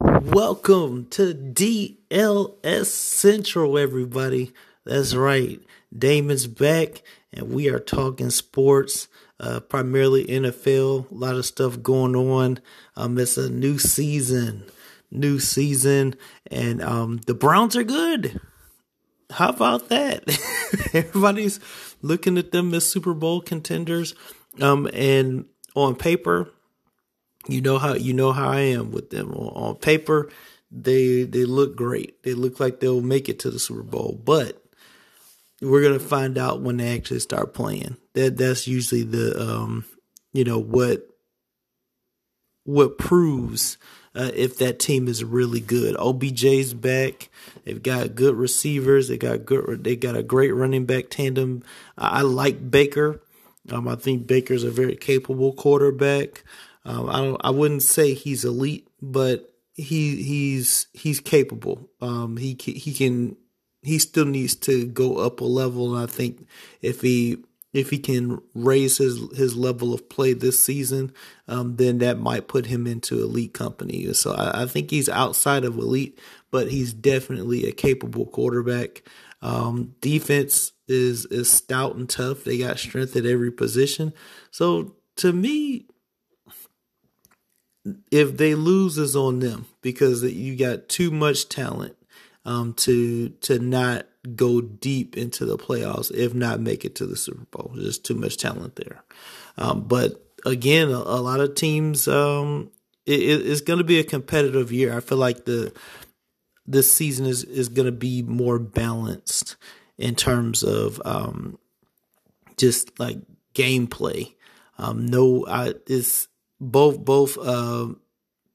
Welcome to DLS Central, everybody. That's right. Damon's back, and we are talking sports, uh, primarily NFL. A lot of stuff going on. Um, it's a new season, new season, and um, the Browns are good. How about that? Everybody's looking at them as Super Bowl contenders. Um, and on paper, you know how you know how I am with them on, on paper. They they look great. They look like they'll make it to the Super Bowl, but we're gonna find out when they actually start playing. That that's usually the um you know what what proves uh, if that team is really good. OBJ's back. They've got good receivers. They got good. They got a great running back tandem. I, I like Baker. Um, I think Baker's a very capable quarterback. Um, I don't. I wouldn't say he's elite, but he he's he's capable. Um, he he can. He still needs to go up a level, and I think if he if he can raise his his level of play this season, um, then that might put him into elite company. So I, I, think he's outside of elite, but he's definitely a capable quarterback. Um, defense is is stout and tough. They got strength at every position. So to me, if they lose is on them because you got too much talent um, to to not go deep into the playoffs, if not make it to the Super Bowl. There's too much talent there. Um, but again, a, a, lot of teams. Um, it, it's going to be a competitive year. I feel like the this season is is going to be more balanced in terms of um, just like gameplay. Um, no, I, it's both both uh,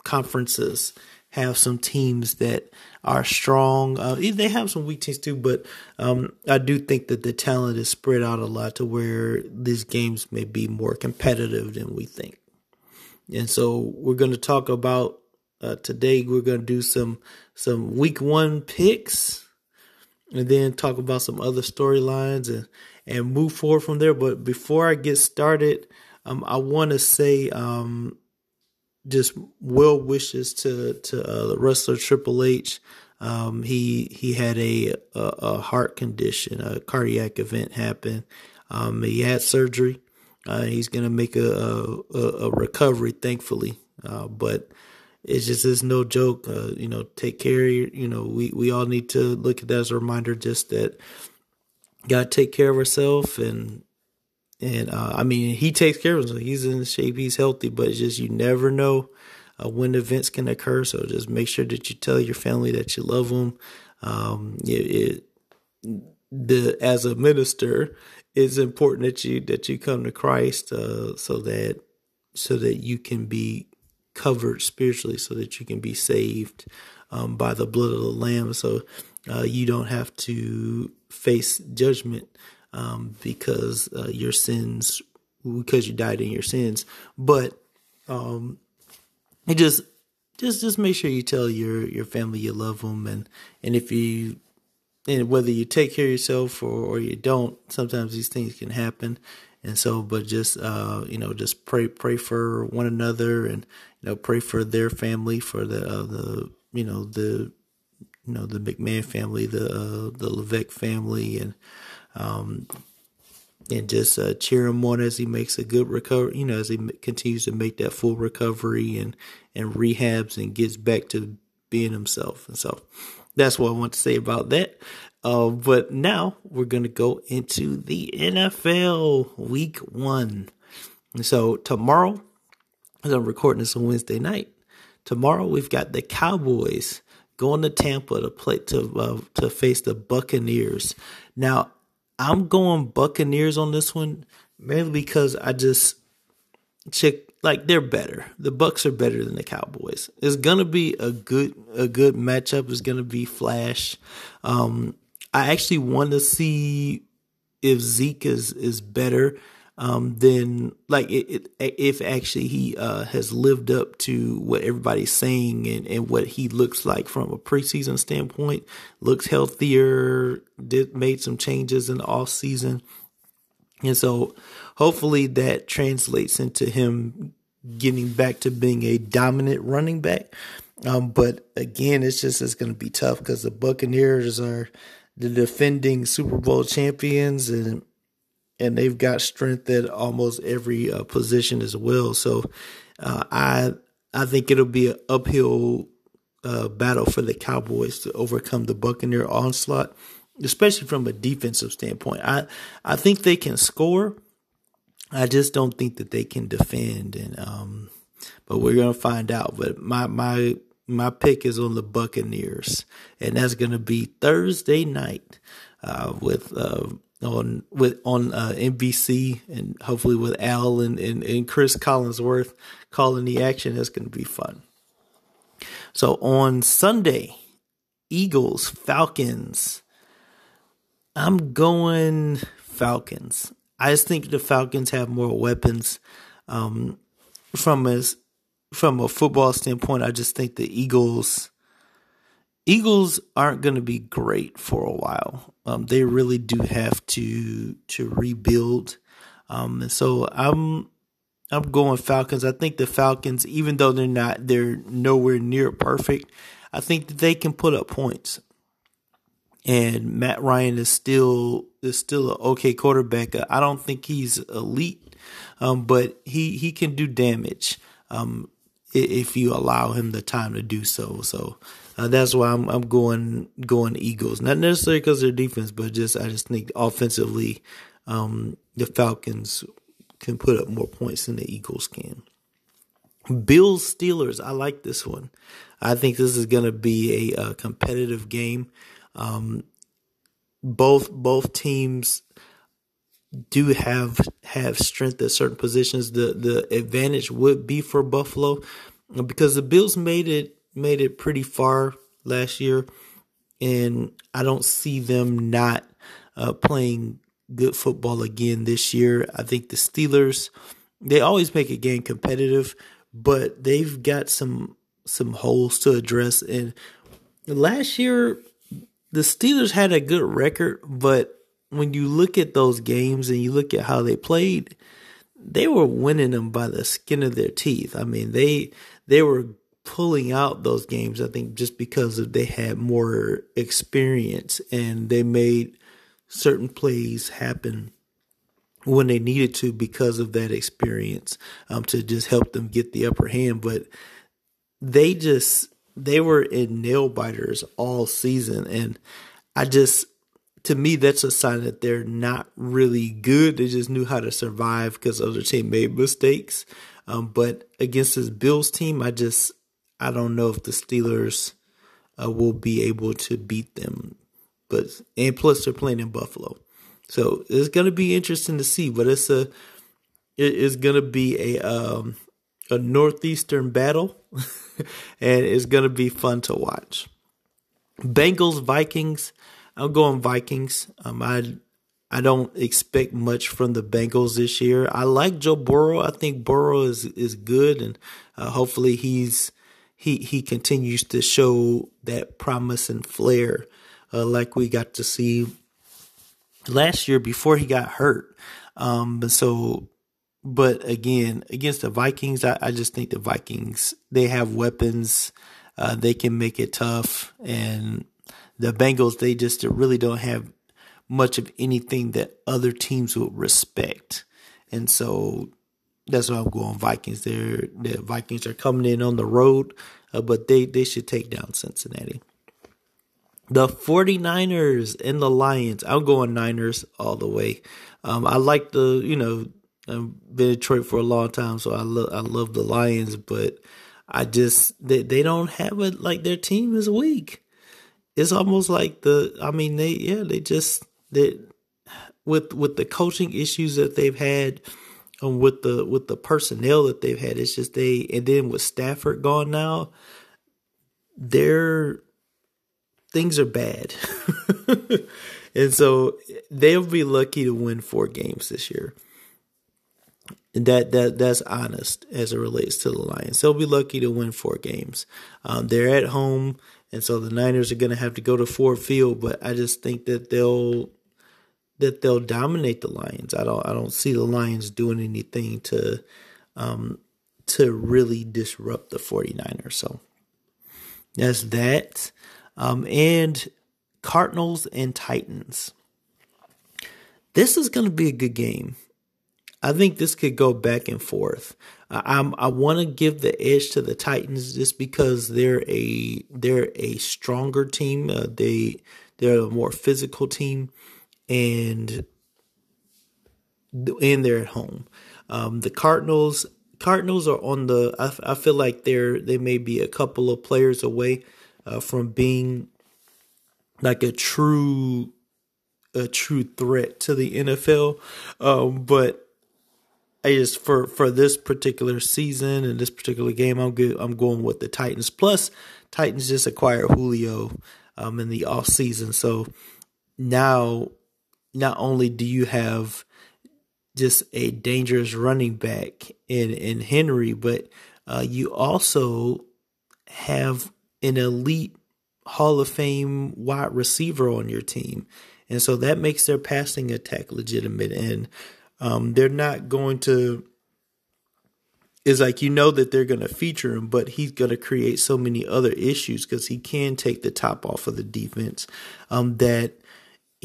conferences have some teams that are strong. Uh, they have some weak teams too, but um, I do think that the talent is spread out a lot to where these games may be more competitive than we think. And so we're going to talk about uh, today. We're going to do some some week one picks, and then talk about some other storylines and and move forward from there. But before I get started, um, I want to say um, just well wishes to to uh, the wrestler Triple H. Um, he he had a, a, a heart condition, a cardiac event happen. Um, he had surgery. Uh, he's gonna make a, a, a recovery, thankfully. Uh, but it's just it's no joke. Uh, you know, take care. You know, we we all need to look at that as a reminder, just that gotta take care of ourselves and and uh, I mean, he takes care of himself. He's in shape. He's healthy, but it's just you never know uh, when events can occur. So just make sure that you tell your family that you love them. Um, it, it, the as a minister, it's important that you that you come to Christ uh, so that so that you can be covered spiritually, so that you can be saved um, by the blood of the Lamb. So uh, you don't have to face judgment um, because uh, your sins, because you died in your sins. But um, it just just just make sure you tell your your family you love them, and and if you and whether you take care of yourself or, or you don't, sometimes these things can happen. And so, but just uh, you know, just pray pray for one another, and you know, pray for their family, for the uh, the you know the you know the McMahon family, the uh, the Levesque family, and um, and just uh, cheer him on as he makes a good recovery. You know, as he continues to make that full recovery and and rehabs and gets back to being himself. And so that's what I want to say about that. Uh, but now we're going to go into the NFL Week One. And so tomorrow, as I'm recording this on Wednesday night, tomorrow we've got the Cowboys going to Tampa to play to uh, to face the Buccaneers. Now I'm going Buccaneers on this one, mainly because I just check like they're better. The Bucks are better than the Cowboys. It's gonna be a good a good matchup. It's gonna be flash. Um, I actually want to see if Zeke is is better. Um, then like it, it, if actually he uh, has lived up to what everybody's saying and, and what he looks like from a preseason standpoint, looks healthier, did made some changes in the off season, and so hopefully that translates into him getting back to being a dominant running back. Um, but again, it's just it's going to be tough because the Buccaneers are the defending Super Bowl champions and and they've got strength at almost every uh, position as well. So uh, I I think it'll be an uphill uh, battle for the Cowboys to overcome the Buccaneer onslaught, especially from a defensive standpoint. I I think they can score. I just don't think that they can defend, and um, but we're gonna find out. But my my my pick is on the Buccaneers, and that's gonna be Thursday night uh, with uh, on with on uh, NBC and hopefully with Al and, and, and Chris Collinsworth calling the action. That's going to be fun. So on Sunday, Eagles Falcons. I'm going Falcons. I just think the Falcons have more weapons. Um, from a from a football standpoint, I just think the Eagles Eagles aren't going to be great for a while. Um, they really do have to to rebuild, um, and so I'm I'm going Falcons. I think the Falcons, even though they're not they're nowhere near perfect, I think that they can put up points. And Matt Ryan is still is still an okay quarterback. I don't think he's elite, um, but he he can do damage um, if you allow him the time to do so. So uh, that's why I'm I'm going going Eagles. Not necessarily because their defense, but just I just think offensively, um, the Falcons can put up more points than the Eagles can. Bills Steelers. I like this one. I think this is going to be a, a, competitive game. Um, both both teams do have have strength at certain positions. The the advantage would be for Buffalo because the Bills made it made it pretty far last year, and I don't see them not uh, playing good football again this year. I think the Steelers they always make a game competitive, but they've got some some holes to address. And last year, the Steelers had a good record, but when you look at those games and you look at how they played, they were winning them by the skin of their teeth. I mean, they they were pulling out those games, I think, just because of they had more experience and they made certain plays happen when they needed to because of that experience um, to just help them get the upper hand. But they just they were in nail biters all season, and I just to me that's a sign that they're not really good. They just knew how to survive because other team made mistakes. Um, but against this Bills team, I just I don't know if the Steelers uh, will be able to beat them. But and plus they're playing in Buffalo, so it's gonna be interesting to see. But it's a it is gonna be a um, a northeastern battle, and it's gonna be fun to watch. Bengals Vikings. I'm going Vikings. Um, I I don't expect much from the Bengals this year. I like Joe Burrow. I think Burrow is is good, and uh, hopefully he's he he continues to show that promise and flair, uh, like we got to see last year before he got hurt. Um, so, but again, against the Vikings, I, I just think the Vikings they have weapons, uh, they can make it tough, and the Bengals they just really don't have much of anything that other teams would respect, and so that's why I'm going Vikings. They're the Vikings are coming in on the road, uh, but they, they should take down Cincinnati. The 49ers and the Lions. I'm going Niners all the way. Um, I like the, you know, I've been in Detroit for a long time, so I love I love the Lions, but I just they they don't have it like their team is weak. It's almost like the I mean they yeah, they just they with with the coaching issues that they've had um, with the with the personnel that they've had. It's just they and then with Stafford gone now, their things are bad. and so they'll be lucky to win four games this year. And that that that's honest as it relates to the Lions. They'll be lucky to win four games. Um, they're at home, and so the Niners are going to have to go to Ford Field. But I just think that they'll that they'll dominate the Lions. I don't I don't see the Lions doing anything to um, to really disrupt the 49ers. So that's that. Um, and Cardinals and Titans. This is going to be a good game. I think this could go back and forth. I, I want to give the edge to the Titans just because they're a they're a stronger team. Uh, they they're a more physical team, and and they're at home. Um, the Cardinals Cardinals are on the. I, I, feel like they're they may be a couple of players away uh, from being like a true a true threat to the NFL. Um, but I just for for this particular season and this particular game, I'm good. I'm going with the Titans. Plus, Titans just acquired Julio um, in the off season, so now not only do you have just a dangerous running back in in Henry, but uh, you also have an elite Hall of Fame wide receiver on your team, and so that makes their passing attack legitimate. And um, they're not going to. It's like you know that they're going to feature him, but he's going to create so many other issues because he can take the top off of the defense. Um, that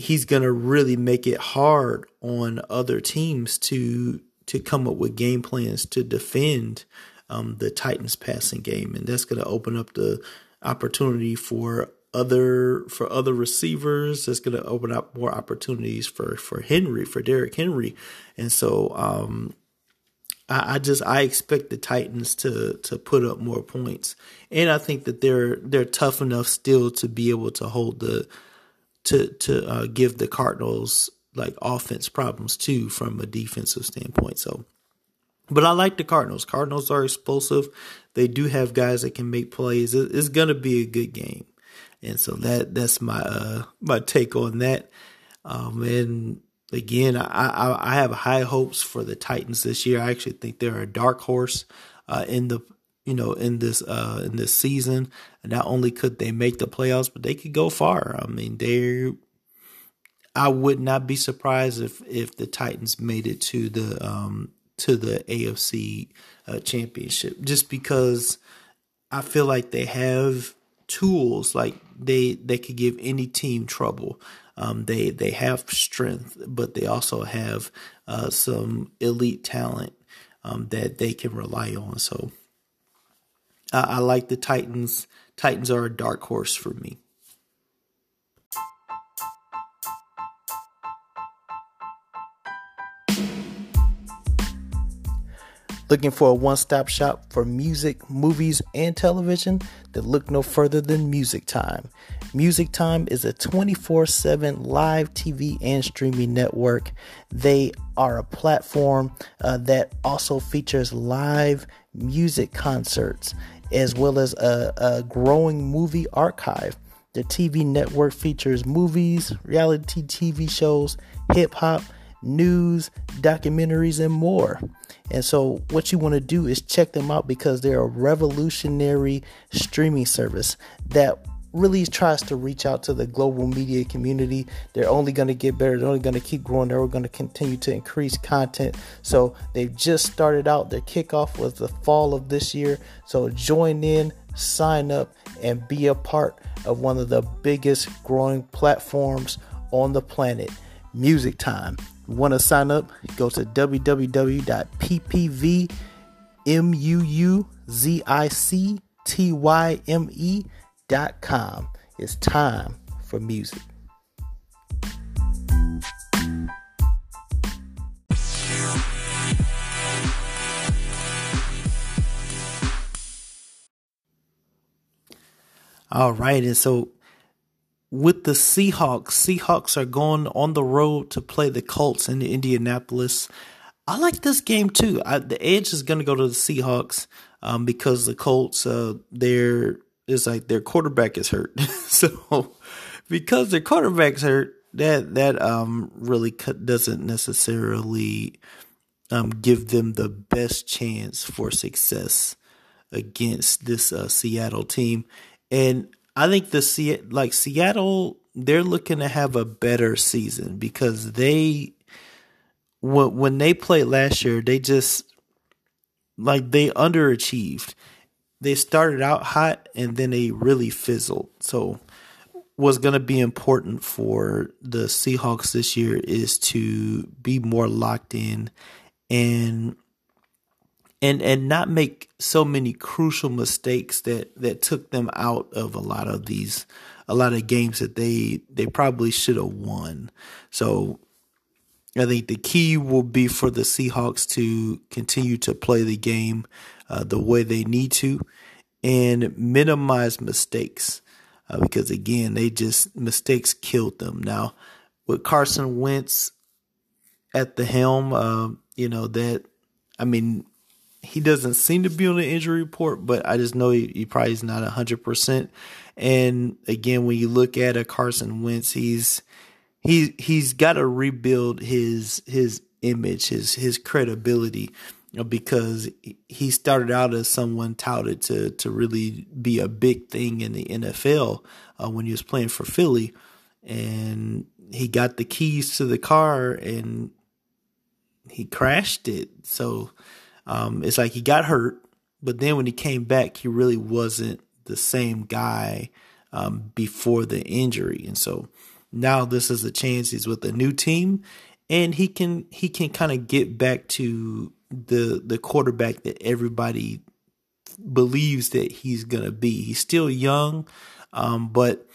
he's going to really make it hard on other teams to to come up with game plans to defend um, the Titans passing game, and that's going to open up the opportunity for other for other receivers. That's going to open up more opportunities for for Henry for Derrick Henry, and so um, I, I just I expect the Titans to to put up more points, and I think that they're they're tough enough still to be able to hold the to to uh, give the Cardinals like offense problems too from a defensive standpoint. So, but I like the Cardinals. Cardinals are explosive. They do have guys that can make plays. It's gonna be a good game, and so that that's my uh, my take on that. Um, and again, I, I, I have high hopes for the Titans this year. I actually think they're a dark horse uh, in the you know, in this uh in this season. Not only could they make the playoffs, but they could go far. I mean, they I would not be surprised if if the Titans made it to the um to the AFC uh, championship just because I feel like they have tools like they they could give any team trouble. Um, they they have strength, but they also have uh, some elite talent um, that they can rely on. So uh, I like the Titans. Titans are a dark horse for me. Looking for a one stop shop for music, movies, and television? Then look no further than Music Time. Music Time is a 24 7 live TV and streaming network. They are a platform uh, that also features live music concerts as well as a, a growing movie archive. The TV network features movies, reality TV shows, hip hop, news, documentaries, and more. And so, what you want to do is check them out because they're a revolutionary streaming service that really tries to reach out to the global media community. They're only going to get better. They're only going to keep growing. They're going to continue to increase content. So they've just started out. Their kickoff was the fall of this year. So join in, sign up, and be a part of one of the biggest growing platforms on the planet. Music Time. Want to sign up? Go to www.ppvmuuzictyme com. It's time for music. All right, and so with the Seahawks, Seahawks are going on the road to play the Colts in Indianapolis. I like this game too. I, the edge is going to go to the Seahawks um, because the Colts, uh, they're it's like their quarterback is hurt. so because their quarterback's hurt, that that um really doesn't necessarily um, give them the best chance for success against this uh, Seattle team. And I think the like Seattle, they're looking to have a better season because they when when they played last year, they just like they underachieved. They started out hot and then they really fizzled. So what's going to be important for the Seahawks this year is to be more locked in and and and not make so many crucial mistakes that that took them out of a lot of these a lot of games that they they probably should have won. So I think the key will be for the Seahawks to continue to play the game uh, the way they need to and minimize mistakes uh, because again they just mistakes killed them. Now with Carson Wentz at the helm, uh, you know that I mean he doesn't seem to be on the injury report, but I just know he, he probably is not hundred percent. And again, when you look at a Carson Wentz, he's he he's got to rebuild his his image, his his credibility, because he started out as someone touted to to really be a big thing in the NFL uh, when he was playing for Philly, and he got the keys to the car and he crashed it. So um, it's like he got hurt, but then when he came back, he really wasn't the same guy um, before the injury, and so now this is a chance. He's with a new team, and he can he can kind of get back to the the quarterback that everybody believes that he's gonna be. He's still young, um, but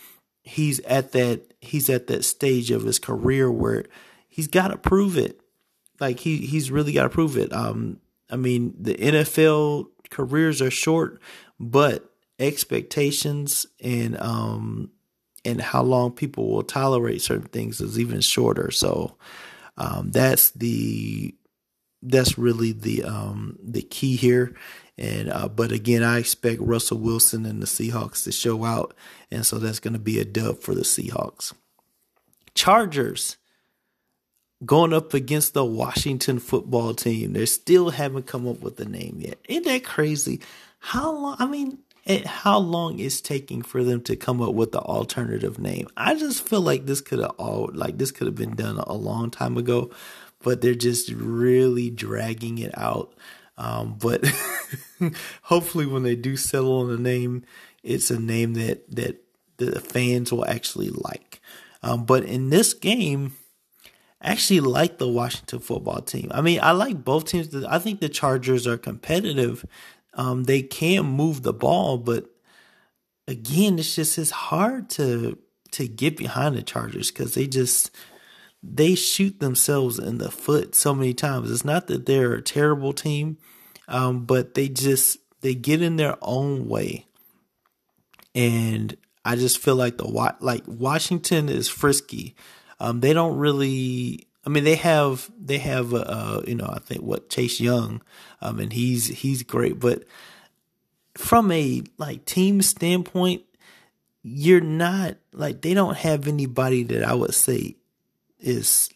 he's at that he's at that stage of his career where he's got to prove it. Like he he's really got to prove it. Um, I mean, the NFL careers are short, but expectations and um and how long people will tolerate certain things is even shorter. So um, that's the that's really the um, the key here. And uh, but again, I expect Russell Wilson and the Seahawks to show out, and so that's going to be a dub for the Seahawks. Chargers going up against the Washington football team. They still haven't come up with a name yet. Isn't that crazy? How long? I mean, how long is taking for them to come up with the alternative name. I just feel like this could have all like this could have been done a long time ago, but they're just really dragging it out. Um, but hopefully, when they do settle on a name, it's a name that that the fans will actually like. Um, but in this game, I actually like the Washington football team. I mean, I like both teams. I think the Chargers are competitive um, they can move the ball, but again, it's just it's hard to to get behind the Chargers because they just they shoot themselves in the foot so many times. It's not that they're a terrible team, um, but they just they get in their own way, and I just feel like the like Washington is frisky. Um, they don't really I mean, they have they have uh, uh, you know I think what Chase Young, um, and he's he's great, but from a like team standpoint, you're not like they don't have anybody that I would say is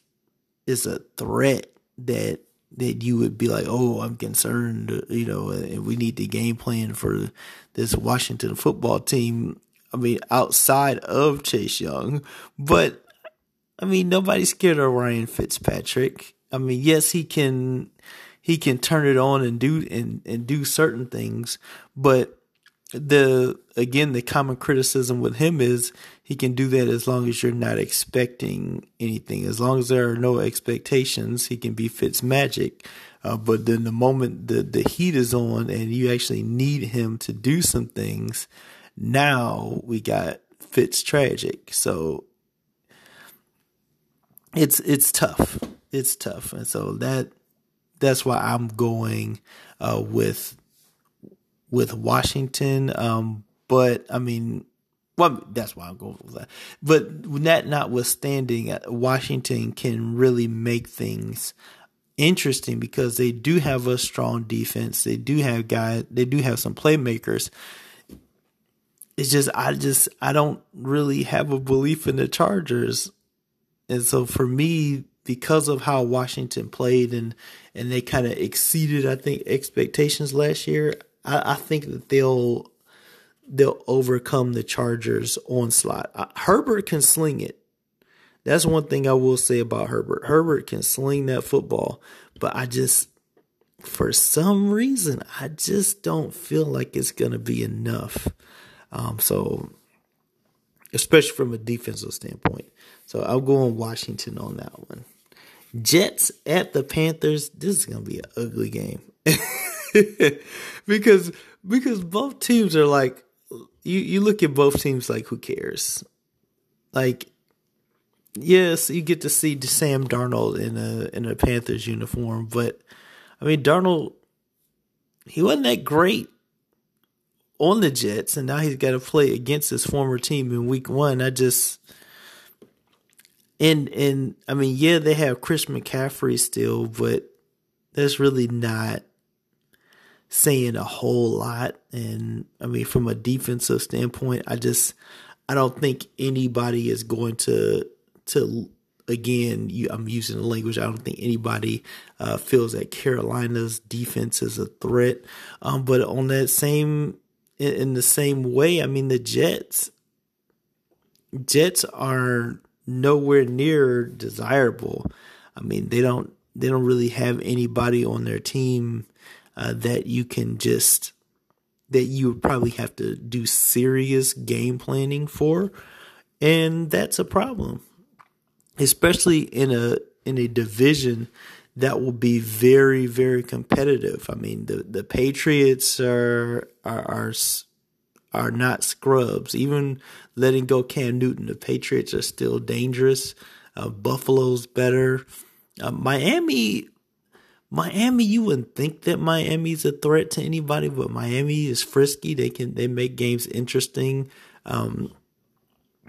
is a threat that that you would be like, oh, I'm concerned, you know, and we need the game plan for this Washington football team. I mean, outside of Chase Young, but I mean, nobody's scared of Ryan Fitzpatrick. I mean, yes, he can he can turn it on and do and, and do certain things, but the again the common criticism with him is he can do that as long as you're not expecting anything. As long as there are no expectations, he can be Fitz magic. Uh, but then the moment the the heat is on and you actually need him to do some things, now we got Fitz tragic. So it's it's tough. It's tough, and so that that's why I'm going uh, with with Washington. Um, but I mean, well, that's why I'm going with that. But that notwithstanding, uh, Washington can really make things interesting because they do have a strong defense. They do have guys. They do have some playmakers. It's just I just I don't really have a belief in the Chargers and so for me, because of how Washington played and and they kind of exceeded, I think, expectations last year. I, I, think that they'll they'll overcome the Chargers onslaught. Uh, Herbert can sling it. That's one thing I will say about Herbert. Herbert can sling that football, but I just for some reason I just don't feel like it's going to be enough. Um, so especially from a defensive standpoint. So I'll go on Washington on that one. Jets at the Panthers. This is gonna be an ugly game because because both teams are like you. You look at both teams like who cares? Like yes, you get to see Sam Darnold in a in a Panthers uniform, but I mean Darnold he wasn't that great on the Jets, and now he's got to play against his former team in Week One. I just and and I mean, yeah, they have Chris McCaffrey still, but that's really not saying a whole lot. And I mean, from a defensive standpoint, I just I don't think anybody is going to to again. You, I'm using the language. I don't think anybody uh, feels that Carolina's defense is a threat. Um, but on that same in, in the same way, I mean, the Jets Jets are nowhere near desirable. I mean, they don't they don't really have anybody on their team uh, that you can just that you probably have to do serious game planning for, and that's a problem, especially in a in a division that will be very very competitive. I mean, the the Patriots are are are are not scrubs. Even letting go Cam Newton, the Patriots are still dangerous. Uh, Buffalo's better. Uh, Miami, Miami, you wouldn't think that Miami's a threat to anybody, but Miami is frisky. They can they make games interesting. Um,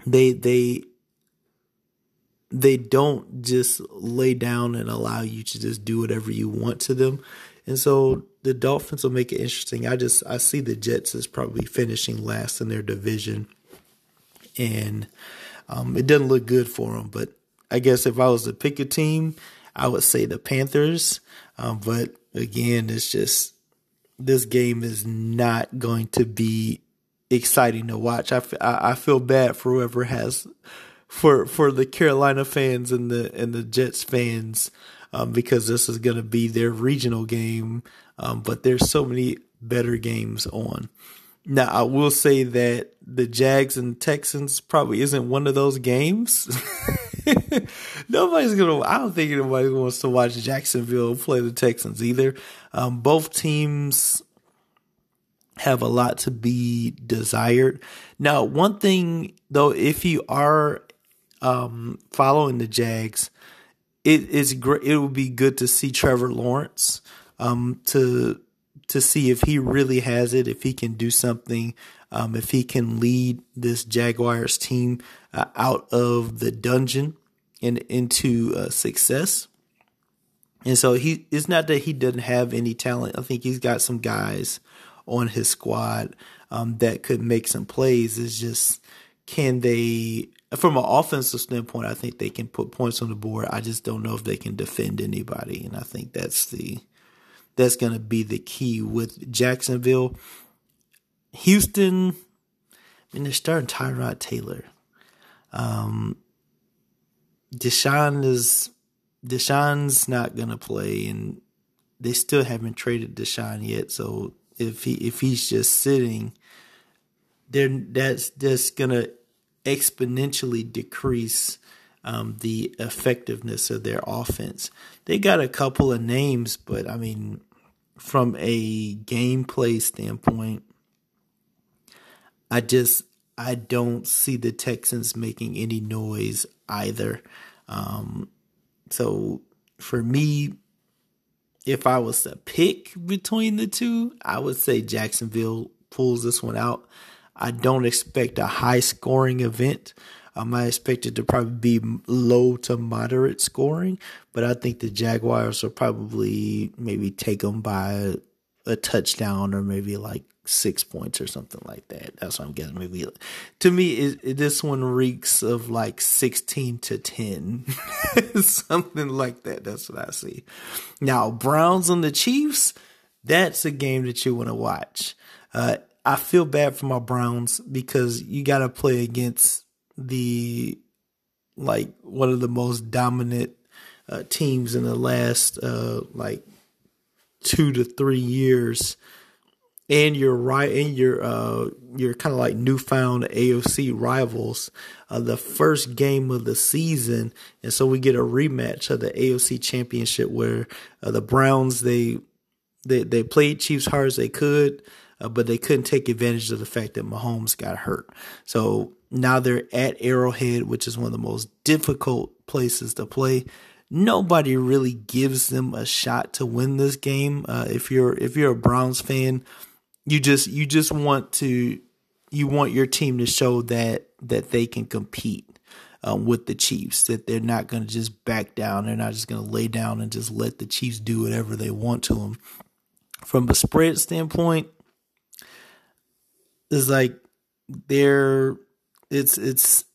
they they they don't just lay down and allow you to just do whatever you want to them. And so the Dolphins will make it interesting. I just I see the Jets as probably finishing last in their division, and um, it doesn't look good for them. But I guess if I was to pick a team, I would say the Panthers. Um, but again, it's just this game is not going to be exciting to watch. I, I feel bad for whoever has for for the Carolina fans and the and the Jets fans um, because this is going to be their regional game. Um, but there's so many better games on. Now, I will say that the Jags and Texans probably isn't one of those games. Nobody's gonna. I don't think anybody wants to watch Jacksonville play the Texans either. Um, both teams have a lot to be desired. Now, one thing though, if you are um, following the Jags, it is great. It would be good to see Trevor Lawrence um, to to see if he really has it, if he can do something, um, if he can lead this Jaguars team uh, out of the dungeon and into uh, success. And so he it's not that he doesn't have any talent. I think he's got some guys on his squad um, that could make some plays. It's just can they from an offensive standpoint, I think they can put points on the board. I just don't know if they can defend anybody, and I think that's the that's going to be the key with Jacksonville. Houston, I mean, they're starting Tyrod Taylor. Um, Deshaun is Deshaun's not to play, and they still haven't traded Deshaun yet. So if he if he's just sitting, then that's just gonna exponentially decrease um, the effectiveness of their offense. They got a couple of names, but I mean, from a gameplay standpoint, I just I don't see the Texans making any noise either. Um, so for me, if I was to pick between the two, I would say Jacksonville pulls this one out. I don't expect a high scoring event. Um, I expect it to probably be low to moderate scoring, but I think the Jaguars will probably maybe take them by a, a touchdown or maybe like six points or something like that. That's what I'm guessing. Maybe to me, it, it, this one reeks of like 16 to 10, something like that. That's what I see. Now, Browns and the Chiefs, that's a game that you want to watch. Uh, I feel bad for my Browns because you got to play against the like one of the most dominant uh, teams in the last uh, like two to three years and your right and your uh your kind of like newfound AFC rivals uh, the first game of the season. And so we get a rematch of the AFC championship where uh, the Browns they they they played Chiefs hard as they could uh, but they couldn't take advantage of the fact that Mahomes got hurt. So now they're at Arrowhead which is one of the most difficult places to play. Nobody really gives them a shot to win this game. Uh, if you're if you're a Browns fan you just you just want to you want your team to show that that they can compete um, with the Chiefs. That they're not going to just back down. They're not just going to lay down and just let the Chiefs do whatever they want to them. From a spread standpoint, it's like they're it's it's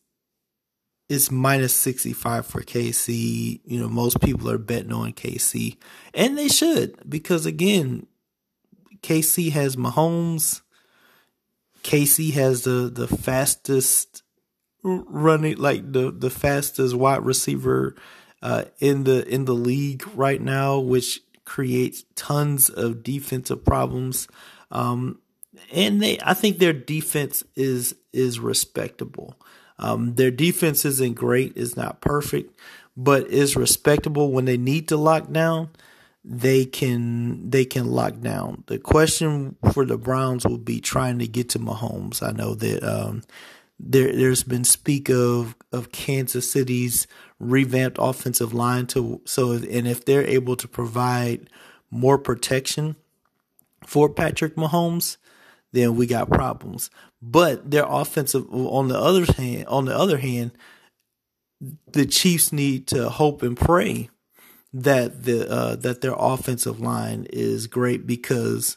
it's minus 65 for KC. You know, most people are betting on KC, and they should because again, KC has Mahomes. KC has the the fastest running like the the fastest wide receiver uh, in the in the league right now, which creates tons of defensive problems. Um, and they, I think their defense is is respectable. Um, their defense isn't great; it's not perfect, but is respectable when they need to lock down they can they can lock down. The question for the Browns will be trying to get to Mahomes. I know that um, there there's been speak of of Kansas City's revamped offensive line to so and if they're able to provide more protection for Patrick Mahomes, then we got problems. But their offensive on the other hand on the other hand, the Chiefs need to hope and pray that the uh, that their offensive line is great because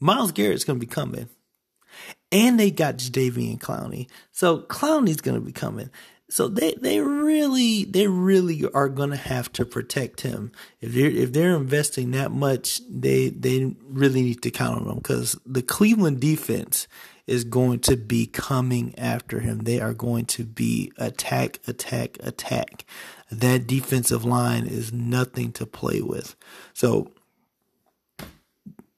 Myles Garrett's going to be coming, and they got Jadeveon Clowney, so Clowney's going to be coming. So they, they really they really are to have to protect him. If they're if they're investing that much, they they really need to count on him because the Cleveland defense is going to be coming after him. They are going to be attack, attack, attack that defensive line is nothing to play with. So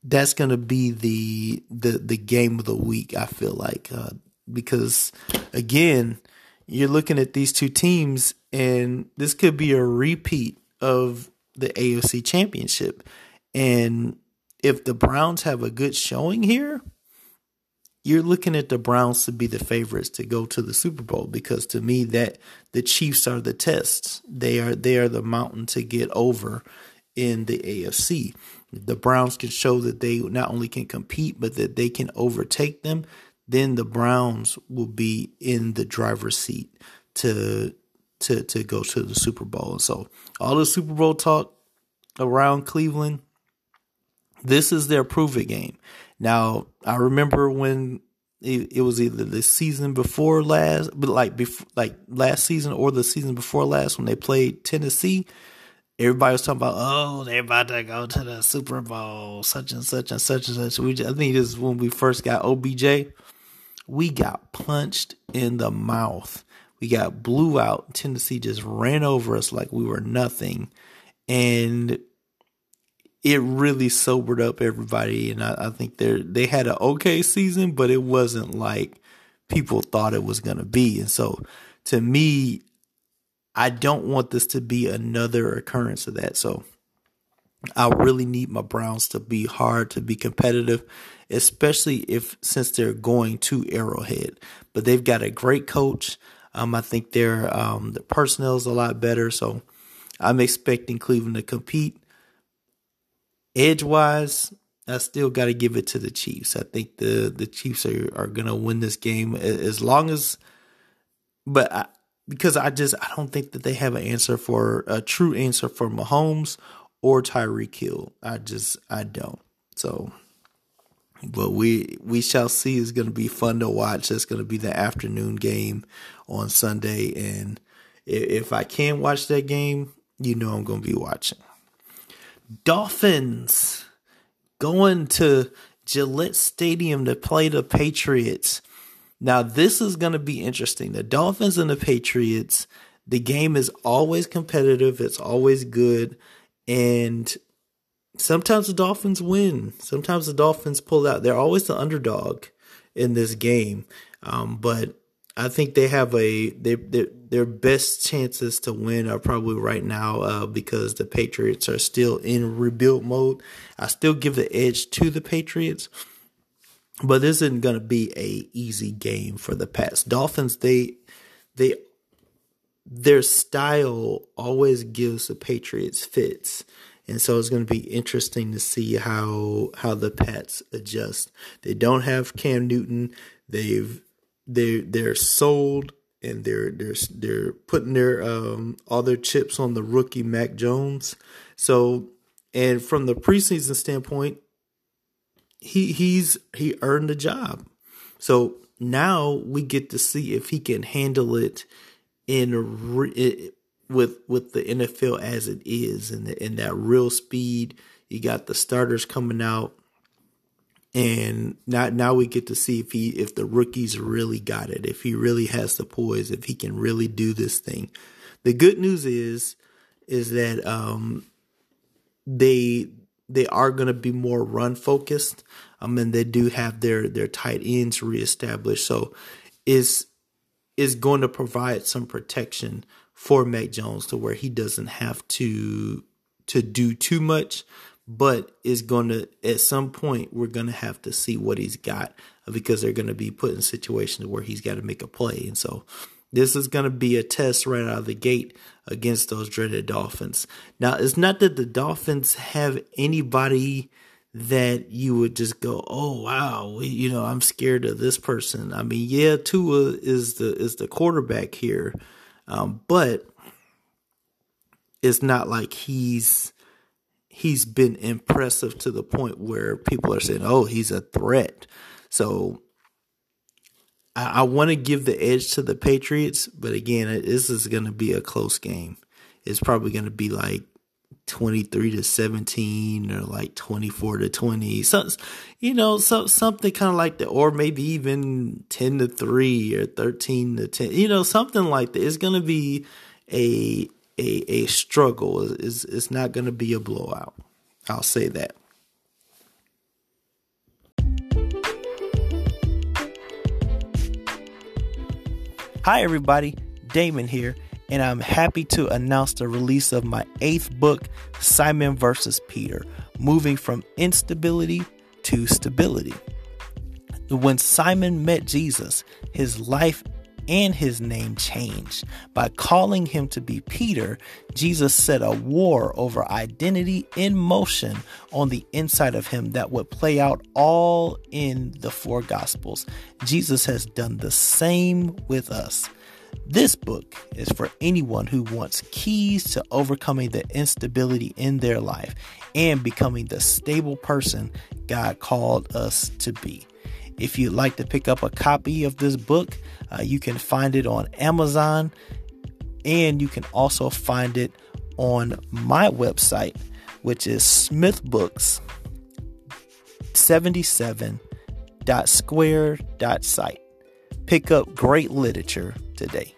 that's going to be the the the game of the week. I feel like uh, because again, you're looking at these two teams, and this could be a repeat of the AFC Championship. And if the Browns have a good showing here, you're looking at the Browns to be the favorites to go to the Super Bowl because to me that the Chiefs are the tests. They are they are the mountain to get over in the AFC. The Browns can show that they not only can compete but that they can overtake them. Then the Browns will be in the driver's seat to to to go to the Super Bowl. And so all the Super Bowl talk around Cleveland, this is their prove it game. Now, I remember when it, it, was either the season before last, but like before, like last season or the season before last when they played Tennessee. Everybody was talking about, oh, they're about to go to the Super Bowl, such and such and such and such. We, I think this is when we first got OBJ. We got punched in the mouth. We got blew out. Tennessee just ran over us like we were nothing. And it really sobered up everybody, and I, I think they they had an okay season, but it wasn't like people thought it was to be. And so, to me, I don't want this to be another occurrence of that. So, I really need my Browns to be hard to be competitive, especially if since they're going to Arrowhead. But they've got a great coach. Um, I think their um, the personnel is a lot better, so I'm expecting Cleveland to compete. Edge wise, I still got to give it to the Chiefs. I think the the Chiefs are are gonna win this game as long as, but I, because I just I don't think that they have an answer for a true answer for Mahomes or Tyreek Hill. I just I don't. So but we we shall see. It's going to be fun to watch. It's going to be the afternoon game on Sunday, and if I can watch that game, you know I'm going to be watching. Dolphins going to Gillette Stadium to play the Patriots. Now, this is going to be interesting. The Dolphins and the Patriots, the game is always competitive, it's always good. And sometimes the Dolphins win. Sometimes the Dolphins pull out. They're always the underdog in this game. Um, but I think they have a they, their best chances to win are probably right now uh, because the Patriots are still in rebuild mode. I still give the edge to the Patriots, but this isn't going to be a easy game for the Pats. Dolphins they they their style always gives the Patriots fits. And so it's going to be interesting to see how how the Pats adjust. They don't have Cam Newton. They've they they're sold and they're they're they're putting their um all their chips on the rookie Mac Jones. So and from the preseason standpoint, he he's he earned the job. So now we get to see if he can handle it in re, with with the NFL as it is and in that real speed. You got the starters coming out and now now we get to see if he if the rookies really got it, if he really has the poise, if he can really do this thing. The good news is is that um, they they are going to be more run focused. Um, and they do have their their tight ends reestablished, so is is going to provide some protection for Mac Jones to where he doesn't have to to do too much but it's going to at some point we're going to have to see what he's got because they're going to be put in situations where he's got to make a play. And so this is going to be a test right out of the gate against those dreaded dolphins. Now it's not that the dolphins have anybody that you would just go oh wow you know i'm scared of this person. I mean yeah tua is the is the quarterback here um, but it's not like he's he's been impressive to the point where people are saying, "Oh, he's a threat." So I, I want to give the edge to the Patriots, but again, this is going to be a close game. It's probably going to be like 23 to 17 or like 24 to 20 so you know so something kind of like that or maybe even 10 to 3 or 13 to 10 you know something like that it's going to be a a a struggle. It's, it's not going to be a blowout. I'll say that. Hi, everybody. Damon here, and I'm happy to announce the release of my eighth book, Simon versus Peter Moving from Instability to Stability. When Simon met Jesus, his life and his name changed. By calling him to be Peter, Jesus set a war over identity in motion on the inside of him that would play out all in the four gospels. Jesus has done the same with us. This book is for anyone who wants keys to overcoming the instability in their life and becoming the stable person God called us to be. If you'd like to pick up a copy of this book, uh, you can find it on Amazon and you can also find it on my website, which is smithbooks77.square.site. Pick up great literature today.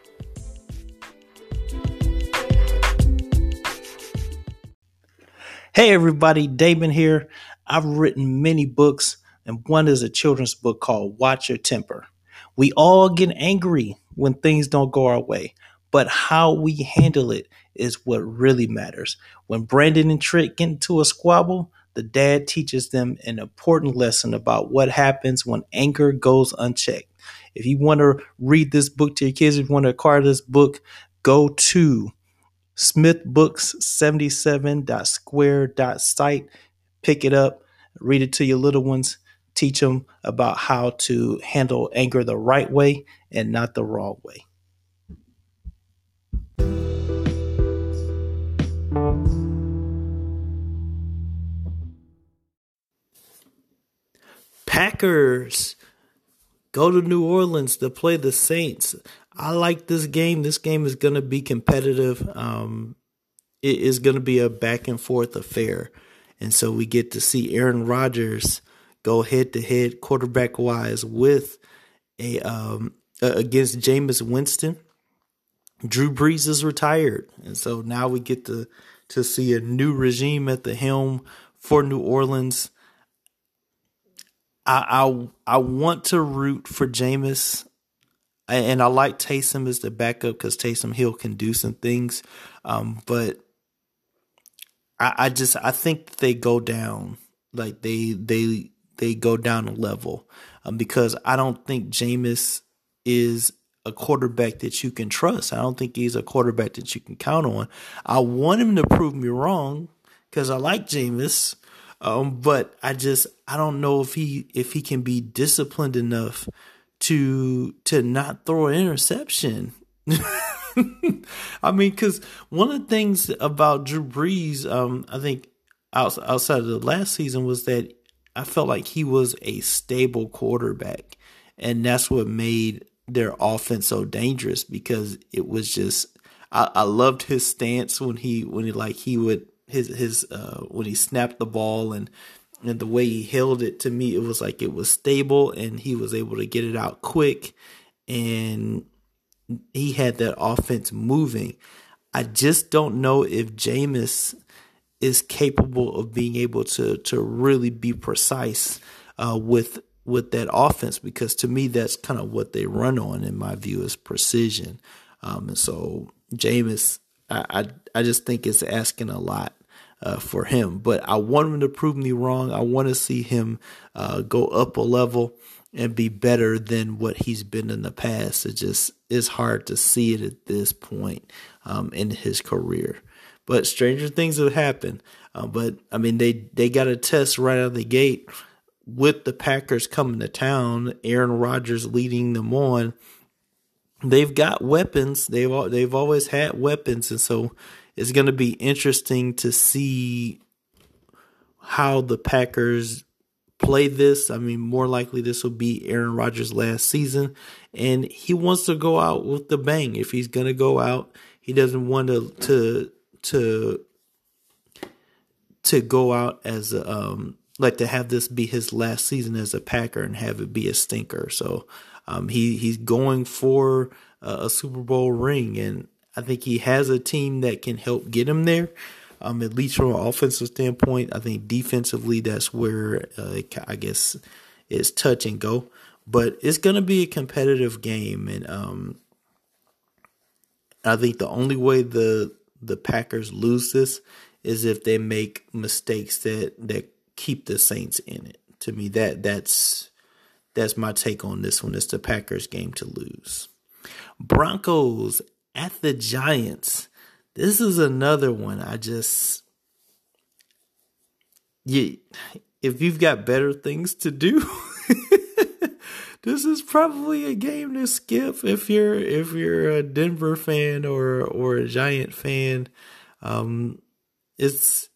Hey everybody, Damon here. I've written many books and one is a children's book called Watch Your Temper. We all get angry when things don't go our way, but how we handle it is what really matters. When Brandon and Trick get into a squabble, the dad teaches them an important lesson about what happens when anger goes unchecked. If you want to read this book to your kids, if you want to acquire this book, go to smithbooks77.square.site, pick it up, read it to your little ones teach them about how to handle anger the right way and not the wrong way. Packers go to New Orleans to play the Saints. I like this game. This game is going to be competitive. Um, it is going to be a back and forth affair. And so we get to see Aaron Rodgers go head to head quarterback wise with a um, against Jameis Winston. Drew Brees is retired, and so now we get to to see a new regime at the helm for New Orleans. I I, I want to root for Jameis, and I like Taysom as the backup because Taysom Hill can do some things, um, but I, I just I think they go down like they they they go down a level um, because I don't think Jameis is a quarterback that you can trust. I don't think he's a quarterback that you can count on. I want him to prove me wrong because I like Jameis, um, but I just I don't know if he if he can be disciplined enough to to not throw an interception. I mean, because one of the things about Drew Brees, um, I think outside of the last season was that I felt like he was a stable quarterback, and that's what made their offense so dangerous because it was just I, I loved his stance when he when he like he would his his uh when he snapped the ball and and the way he held it to me it was like it was stable and he was able to get it out quick and he had that offense moving. I just don't know if Jameis is capable of being able to to really be precise uh, with with that offense because to me that's kind of what they run on in my view is precision. Um, and so Jameis, I, I, I just think it's asking a lot uh, for him, but I want him to prove me wrong. I want to see him uh, go up a level and be better than what he's been in the past. It just is hard to see it at this point um, in his career. But stranger things have happened. Uh, but I mean, they they got a test right out of the gate with the Packers coming to town, Aaron Rodgers leading them on, they've got weapons. They've they've always had weapons, and so it's going to be interesting to see how the Packers play this. I mean, more likely this will be Aaron Rodgers' last season, and he wants to go out with the bang. If he's going to go out, he doesn't want to to to to go out as um, like to have this be his last season as a Packer and have it be a stinker. So um, he he's going for a, a, Super Bowl ring, and I think he has a team that can help get him there. Um, at least from an offensive standpoint, I think defensively that's where uh, I guess it's touch and go. But it's going to be a competitive game, and um, I think the only way the the Packers lose this is if they make mistakes that that keep the Saints in it. To me, that that's that's my take on this one. It's the Packers game to lose. Broncos at the Giants. This is another one. I just you if you've got better things to do, this is probably a game to skip if you're if you're a Denver fan or or a Giant fan. Um, it's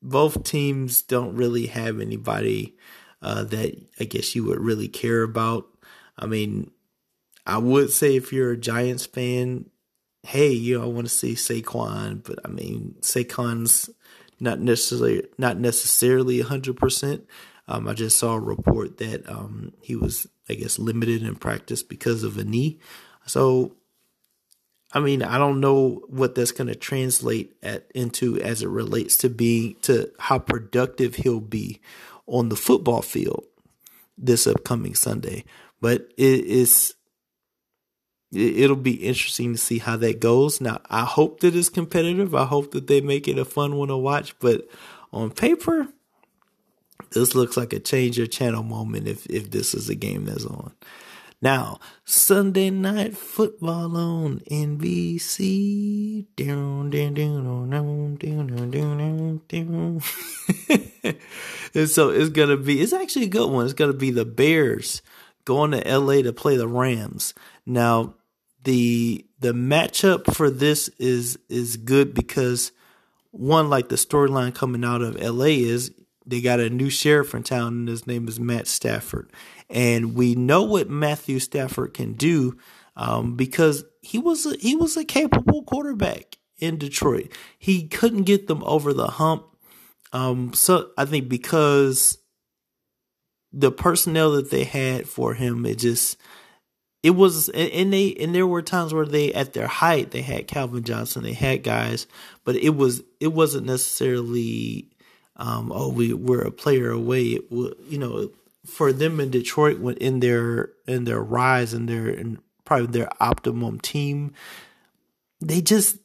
both teams don't really have anybody uh, that I guess you would really care about. I mean, I would say if you're a Giants fan, hey, you know, I want to see Saquon, but I mean, Saquon's not necessarily not necessarily hundred percent. Um, I just saw a report that um, he was, I guess, limited in practice because of a knee. So I mean, I don't know what that's going to translate at into as it relates to being to how productive he'll be on the football field this upcoming Sunday. But it is it'll be interesting to see how that goes. Now, I hope that it's competitive. I hope that they make it a fun one to watch, but on paper, this looks like a change your channel moment if if this is a game that's on. Now, Sunday night football on NBC. and so it's gonna be it's actually a good one. It's gonna be the Bears going to LA to play the Rams. Now, the the matchup for this is is good because one, like the storyline coming out of LA is they got a new sheriff in town, and his name is Matt Stafford. And we know what Matthew Stafford can do um, because he was a, he was a capable quarterback in Detroit. He couldn't get them over the hump. Um, so I think because the personnel that they had for him, it just it was and they and there were times where they at their height they had Calvin Johnson, they had guys, but it was it wasn't necessarily um, oh we we're a player away. You know, for them in Detroit when in their in their rise and their and probably their optimum team, they just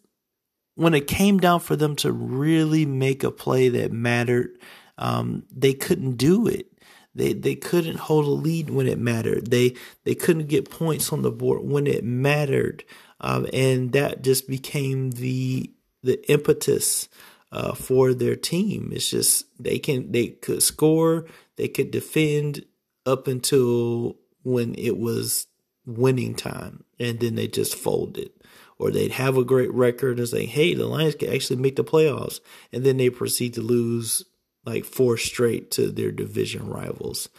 when it came down for them to really make a play that mattered, um, they couldn't do it. They they couldn't hold a lead when it mattered. They they couldn't get points on the board when it mattered, um, and that just became the the impetus uh, for their team. It's just they can they could score, they could defend up until when it was winning time, and then they just folded. Or they'd have a great record and say, "Hey, the Lions can actually make the playoffs," and then they proceed to lose like four straight to their division rivals.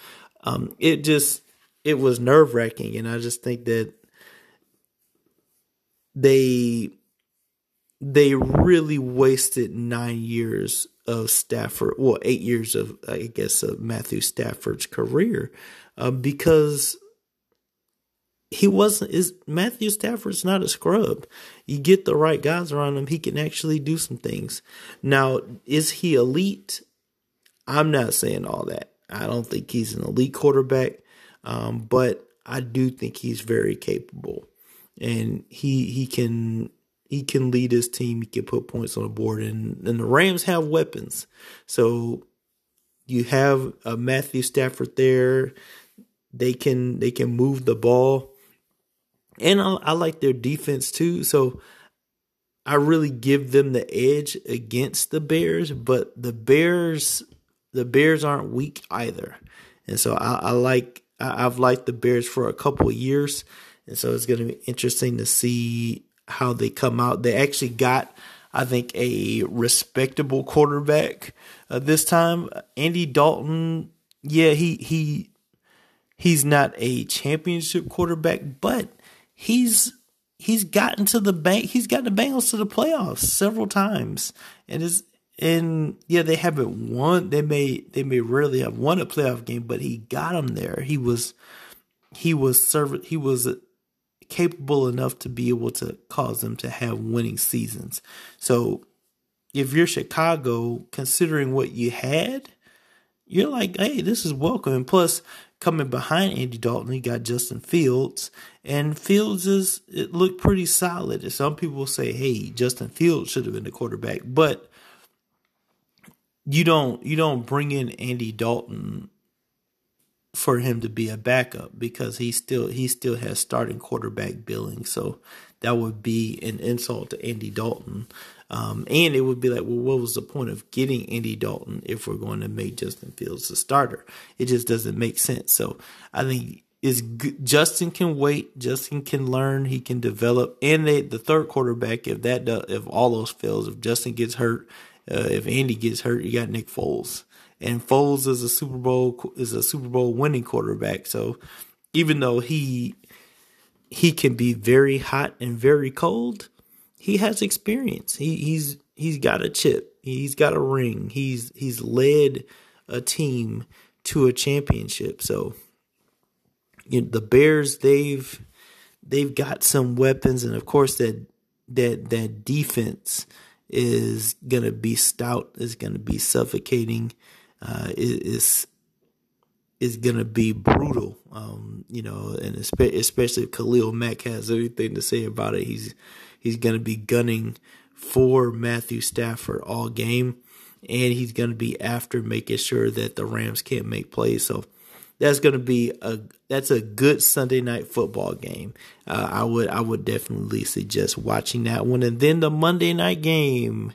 Um, it just it was nerve wracking, and I just think that they they really wasted nine years of Stafford, well, eight years of I guess of Matthew Stafford's career, uh, because he wasn't is Matthew Stafford's not a scrub. You get the right guys around him, he can actually do some things. Now, is he elite? I'm not saying all that. I don't think he's an elite quarterback, um, but I do think he's very capable, and he he can he can lead his team. He can put points on the board, and and the Rams have weapons. So you have a Matthew Stafford there. They can they can move the ball, and I, I like their defense too. So I really give them the edge against the Bears, but the Bears the Bears aren't weak either, and so I, I like I, have liked the Bears for a couple years, and so it's going to be interesting to see how they come out. They actually got. I think a respectable quarterback uh, this time. Andy Dalton, yeah, he he he's not a championship quarterback, but he's he's gotten to the bank. He's gotten the Bengals to the playoffs several times, and is and yeah, they haven't won. They may they may rarely have won a playoff game, but he got them there. He was he was serv- he was capable enough to be able to cause them to have winning seasons. So if you're Chicago, considering what you had, you're like, hey, this is welcome. And plus, coming behind Andy Dalton, he got Justin Fields, and Fields is it looked pretty solid. And some people say, hey, Justin Fields should have been the quarterback, but you don't you don't bring in Andy Dalton for him to be a backup because he still he still has starting quarterback billing. So that would be an insult to Andy Dalton. Um, and it would be like, well, what was the point of getting Andy Dalton if we're going to make Justin Fields the starter? It just doesn't make sense. So I think is Justin can wait. Justin can learn. He can develop. And they, the third quarterback, if that does, if all those fails, if Justin gets hurt, uh, if Andy gets hurt, you got Nick Foles, and Foles is a Super Bowl is a Super Bowl winning quarterback. So even though he he can be very hot and very cold, he has experience. He he's he's got a chip. He's got a ring. He's he's led a team to a championship. So you know, the Bears they've they've got some weapons, and of course that that that defense is going to be stout, is going to be suffocating, uh, is is to be brutal. Um, you know, and especially if Khalil Mack has anything to say about it, he's he's to be gunning for Matthew Stafford all game, and he's to be after making sure that the Rams can't make plays. So that's going to be a that's a good Sunday night football game. Uh, I would I would definitely suggest watching that one, and then the Monday night game.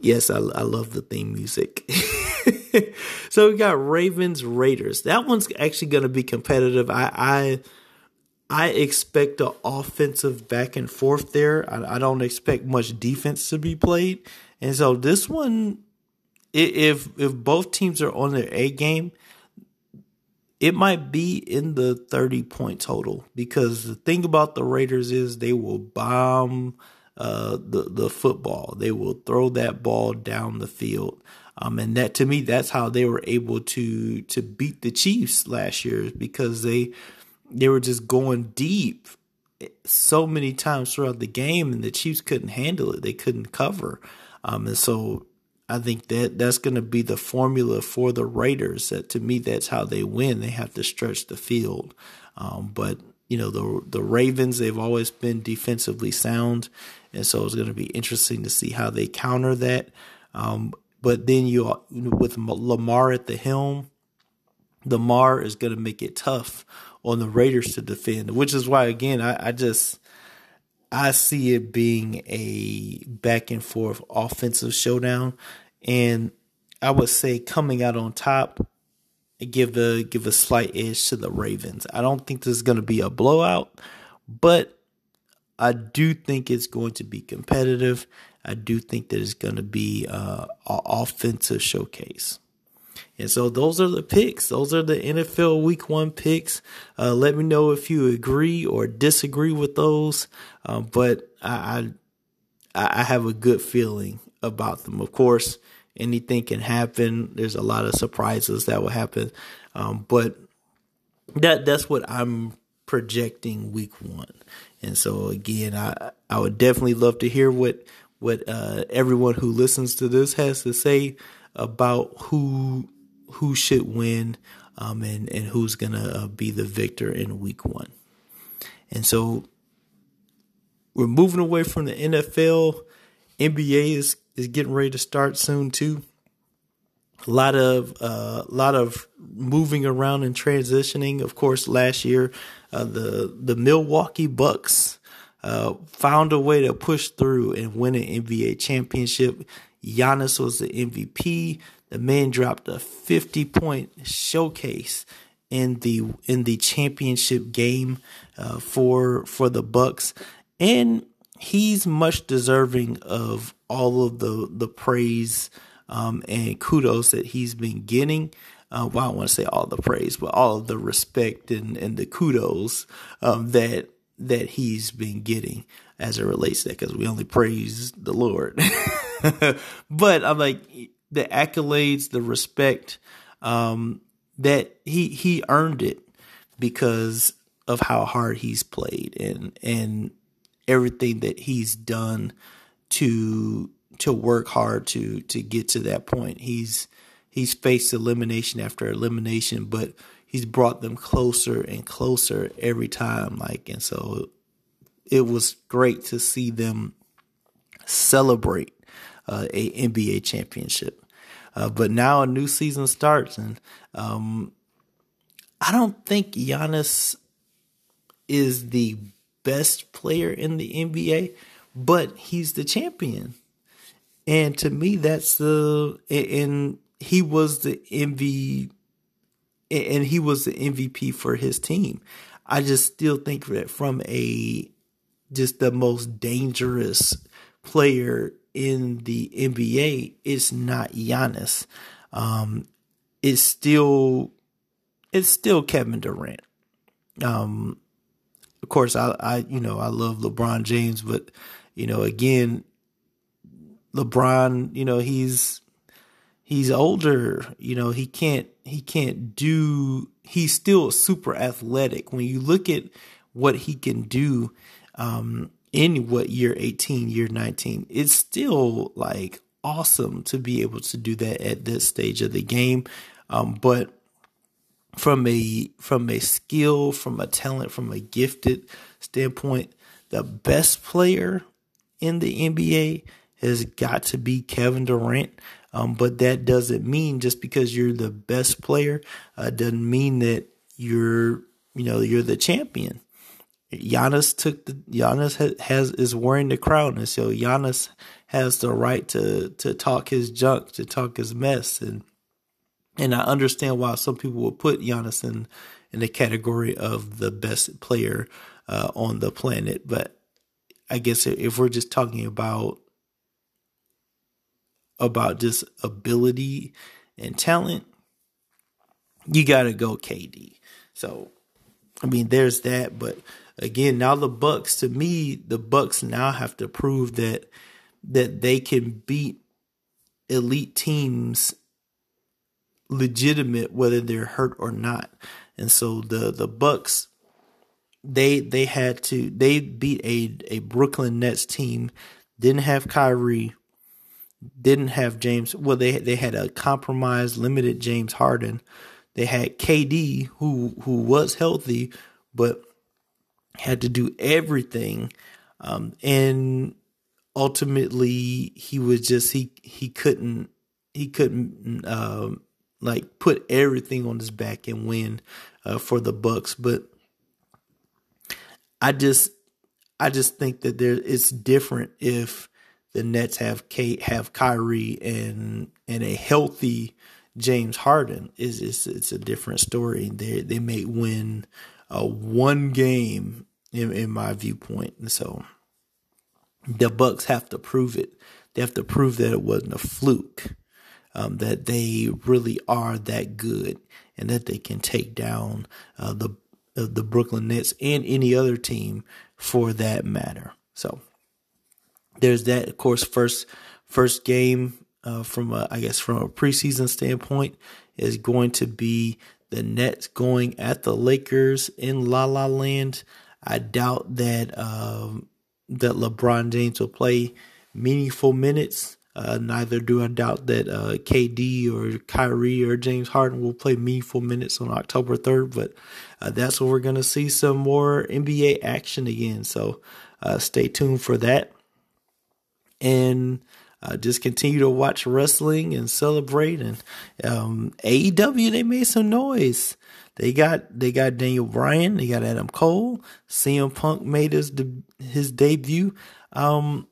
Yes, I, I love the theme music. so we got Ravens Raiders. That one's actually going to be competitive. I, I I expect an offensive back and forth there. I, I, don't expect much defense to be played, and so this one, if if both teams are on their A game, it might be in the thirty point total. Because the thing about the Raiders is they will bomb uh, the the football. They will throw that ball down the field. Um, and that to me, that's how they were able to to beat the Chiefs last year because they they were just going deep so many times throughout the game, and the Chiefs couldn't handle it. They couldn't cover, um, and so I think that that's going to be the formula for the Raiders. That to me, that's how they win. They have to stretch the field, um, but you know the the Ravens they've always been defensively sound, and so it's going to be interesting to see how they counter that. Um, but then you with Lamar at the helm, Lamar is going to make it tough on the Raiders to defend, which is why again I, I just I see it being a back and forth offensive showdown, and I would say coming out on top, give a give a slight edge to the Ravens. I don't think this is going to be a blowout, but I do think it's going to be competitive. I do think that it's going to be uh, an offensive showcase. And so those are the picks. Those are the NFL Week One picks. Uh, let me know if you agree or disagree with those. Uh, but I, I, I have a good feeling about them. Of course, anything can happen. There's a lot of surprises that will happen. Um, but that that's what I'm projecting Week One. And so again, I I would definitely love to hear what what uh, everyone who listens to this has to say about who who should win um, and and who's gonna uh, be the victor in Week One. And so we're moving away from the NFL. NBA is is getting ready to start soon too. A lot of a uh, lot of moving around and transitioning. Of course, last year uh, the the Milwaukee Bucks uh, found a way to push through and win an NBA championship. Giannis was the MVP. The man dropped a 50 point showcase in the in the championship game uh, for for the Bucks, and he's much deserving of all of the the praise um, and kudos that he's been getting uh, well, I want to say all the praise, but all of the respect and, and the kudos um, that that he's been getting as it relates to that, because we only praise the Lord. but I'm like the accolades, the respect um, that he he earned it because of how hard he's played and and everything that he's done to to work hard to to get to that point. He's he's faced elimination after elimination, but he's brought them closer and closer every time. Like, and so it was great to see them celebrate uh, a NBA championship. Uh, but now a new season starts, and um, I don't think Giannis is the best player in the NBA, but he's the champion. And to me, that's the and he was the MVP and he was the MVP for his team. I just still think that from a just the most dangerous player in the NBA, it's not Giannis. Um, it's still it's still Kevin Durant. Um, of course, I, I you know I love LeBron James, but you know again, LeBron, you know he's he's older you know he can't he can't do he's still super athletic. When you look at what he can do um in what year 18 year 19 it's still like awesome to be able to do that at this stage of the game. Um but from a from a skill from a talent from a gifted standpoint the best player in the NBA has got to be Kevin Durant um, but that doesn't mean just because you're the best player, uh, doesn't mean that you're, you know, you're the champion. Giannis took the Giannis has, is wearing the crown, and so Giannis has the right to to talk his junk, to talk his mess, and and I understand why some people will put Giannis in in the category of the best player uh, on the planet. But I guess if we're just talking about about just ability and talent, you got to go KD. So, I mean, there's that. But again, now the Bucks. To me, the Bucks now have to prove that that they can beat elite teams legitimate whether they're hurt or not. And so the the Bucks they they had to they beat a a Brooklyn Nets team didn't have Kyrie didn't have James well they they had a compromised limited James Harden. They had KD who who was healthy but had to do everything um, and ultimately he was just he he couldn't he couldn't um, like put everything on his back and win uh, for the Bucks. But I just I just think that there it's different if the Nets have Kate have Kyrie and and a healthy James Harden is it's, it's a different story. They they may win uh, one game in, in my viewpoint, and so the Bucks have to prove it. They have to prove that it wasn't a fluke, um, that they really are that good, and that they can take down uh, the uh, the Brooklyn Nets and any other team for that matter. So there's that. Of course, first first game uh, from a, I guess from a preseason standpoint is going to be the Nets going at the Lakers in La La Land. I doubt that um, that LeBron James will play meaningful minutes. Uh, neither do I doubt that uh, KD or Kyrie or James Harden will play meaningful minutes on October 3rd, but uh, that's where we're going to see some more NBA action again. So uh, stay tuned for that. And uh, just continue to watch wrestling and celebrate. And um, AEW, they made some noise. They got they got Daniel Bryan, they got Adam Cole, CM Punk made his de- his debut. Um,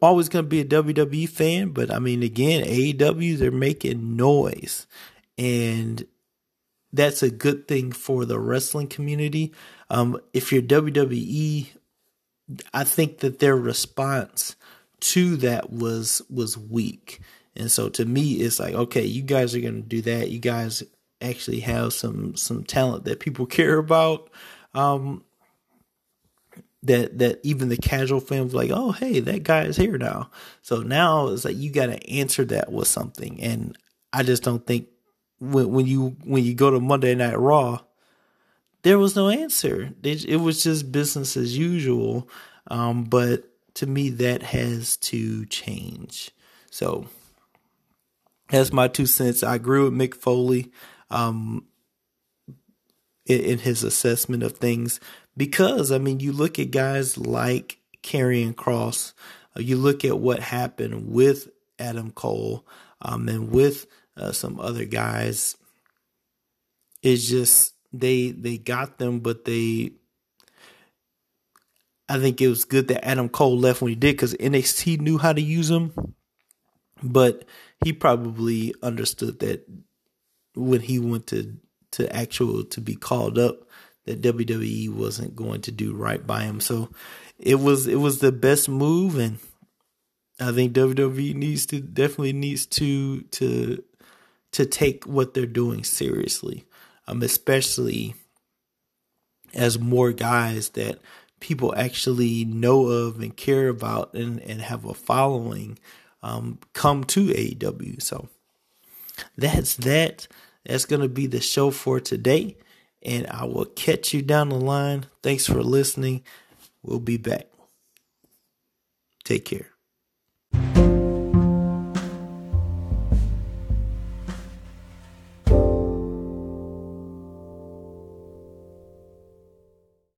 always gonna be a WWE fan, but I mean, again, AEW they're making noise, and that's a good thing for the wrestling community. Um, if you're WWE I think that their response to that was was weak. And so to me it's like, okay, you guys are gonna do that. You guys actually have some some talent that people care about. Um that that even the casual fan was like, oh hey, that guy is here now. So now it's like you gotta answer that with something. And I just don't think when when you when you go to Monday Night Raw, there was no answer. It, it was just business as usual. Um, but to me, that has to change. So that's my two cents. I agree with Mick Foley um, in, in his assessment of things because, I mean, you look at guys like Karrion Kross, uh, you look at what happened with Adam Cole um, and with uh, some other guys. It's just they they got them, but they. I think it was good that Adam Cole left when he did because NXT knew how to use him, but he probably understood that when he went to to actual to be called up that WWE wasn't going to do right by him. So it was it was the best move and I think WWE needs to definitely needs to to to take what they're doing seriously um, especially as more guys that people actually know of and care about and, and have a following um, come to AEW. So that's that. That's going to be the show for today. And I will catch you down the line. Thanks for listening. We'll be back. Take care.